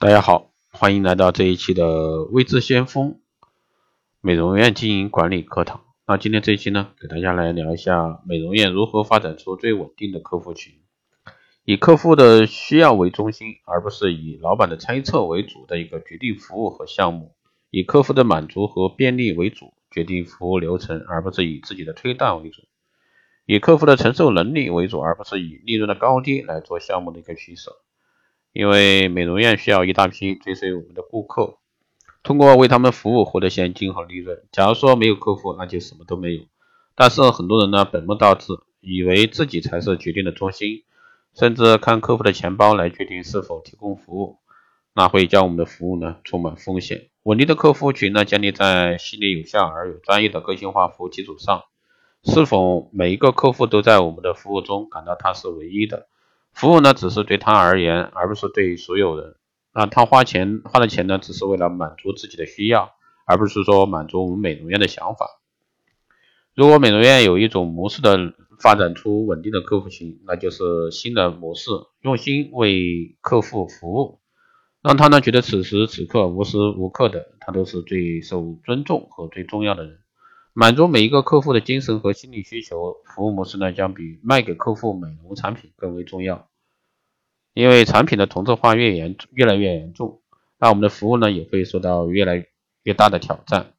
大家好，欢迎来到这一期的微智先锋美容院经营管理课堂。那今天这一期呢，给大家来聊一下美容院如何发展出最稳定的客户群，以客户的需要为中心，而不是以老板的猜测为主的一个决定服务和项目；以客户的满足和便利为主，决定服务流程，而不是以自己的推断为主；以客户的承受能力为主，而不是以利润的高低来做项目的一个取舍。因为美容院需要一大批追随我们的顾客，通过为他们服务获得现金和利润。假如说没有客户，那就什么都没有。但是很多人呢，本末倒置，以为自己才是决定的中心，甚至看客户的钱包来决定是否提供服务，那会将我们的服务呢充满风险。稳定的客户群呢，建立在系列有效而有专业的个性化服务基础上。是否每一个客户都在我们的服务中感到他是唯一的？服务呢，只是对他而言，而不是对所有人。那他花钱花的钱呢，只是为了满足自己的需要，而不是说满足我们美容院的想法。如果美容院有一种模式的发展出稳定的客户群，那就是新的模式，用心为客户服务，让他呢觉得此时此刻无时无刻的他都是最受尊重和最重要的人。满足每一个客户的精神和心理需求，服务模式呢将比卖给客户美容产品更为重要。因为产品的同质化越严越来越严重，那我们的服务呢也会受到越来越大的挑战。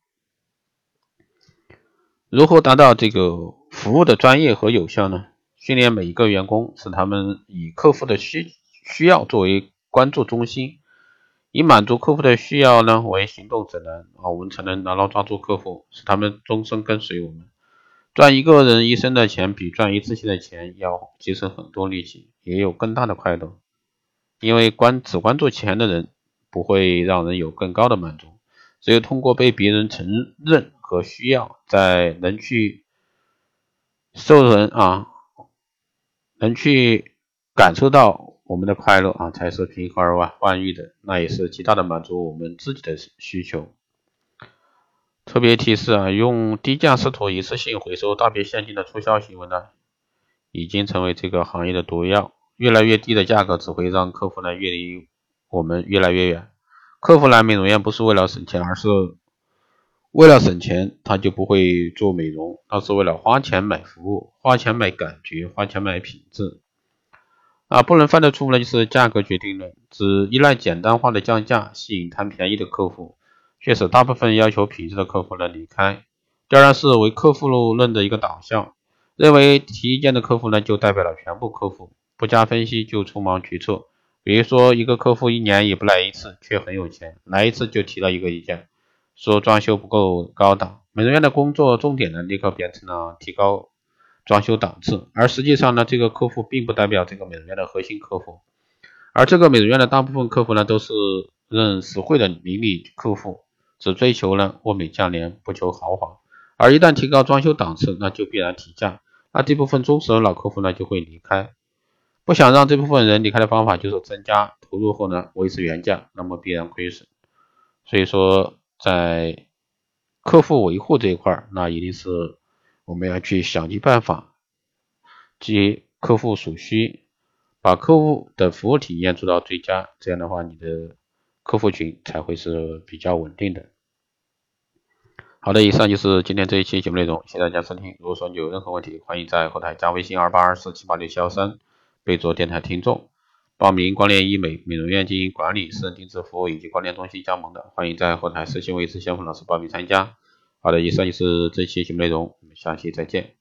如何达到这个服务的专业和有效呢？训练每一个员工，使他们以客户的需需要作为关注中心。以满足客户的需要呢为行动指南啊，我们才能牢牢抓住客户，使他们终身跟随我们。赚一个人一生的钱，比赚一次性的钱要节省很多力气，也有更大的快乐。因为关只关注钱的人，不会让人有更高的满足。只有通过被别人承认和需要，在能去受人啊，能去感受到。我们的快乐啊，才是平和而万万裕的，那也是极大的满足我们自己的需求。特别提示啊，用低价试图一次性回收大笔现金的促销行为呢，已经成为这个行业的毒药。越来越低的价格只会让客户呢越离我们越来越远。客户来美容院不是为了省钱，而是为了省钱，他就不会做美容，他是为了花钱买服务，花钱买感觉，花钱买品质。啊，不能犯的错误呢，就是价格决定论，只依赖简单化的降价吸引贪便宜的客户，却使大部分要求品质的客户呢离开。第二是为客户论的一个导向，认为提意见的客户呢就代表了全部客户，不加分析就匆忙决策。比如说一个客户一年也不来一次，却很有钱，来一次就提了一个意见，说装修不够高档。美容院的工作重点呢立刻变成了提高。装修档次，而实际上呢，这个客户并不代表这个美容院的核心客户，而这个美容院的大部分客户呢，都是认实惠的邻里客户，只追求呢物美价廉，不求豪华。而一旦提高装修档次，那就必然提价，那这部分忠实的老客户呢就会离开。不想让这部分人离开的方法就是增加投入后呢维持原价，那么必然亏损。所以说，在客户维护这一块，那一定是。我们要去想尽办法，接客户所需，把客户的服务体验做到最佳。这样的话，你的客户群才会是比较稳定的。好的，以上就是今天这一期节目内容，谢谢大家收听。如果说你有任何问题，欢迎在后台加微信二八二四七八六七幺三，备注电台听众。报名光联医美美容院经营管理、私人定制服务以及光电中心加盟的，欢迎在后台私信为之先锋老师报名参加。好的，以上就是这期节目内容，我们下期再见。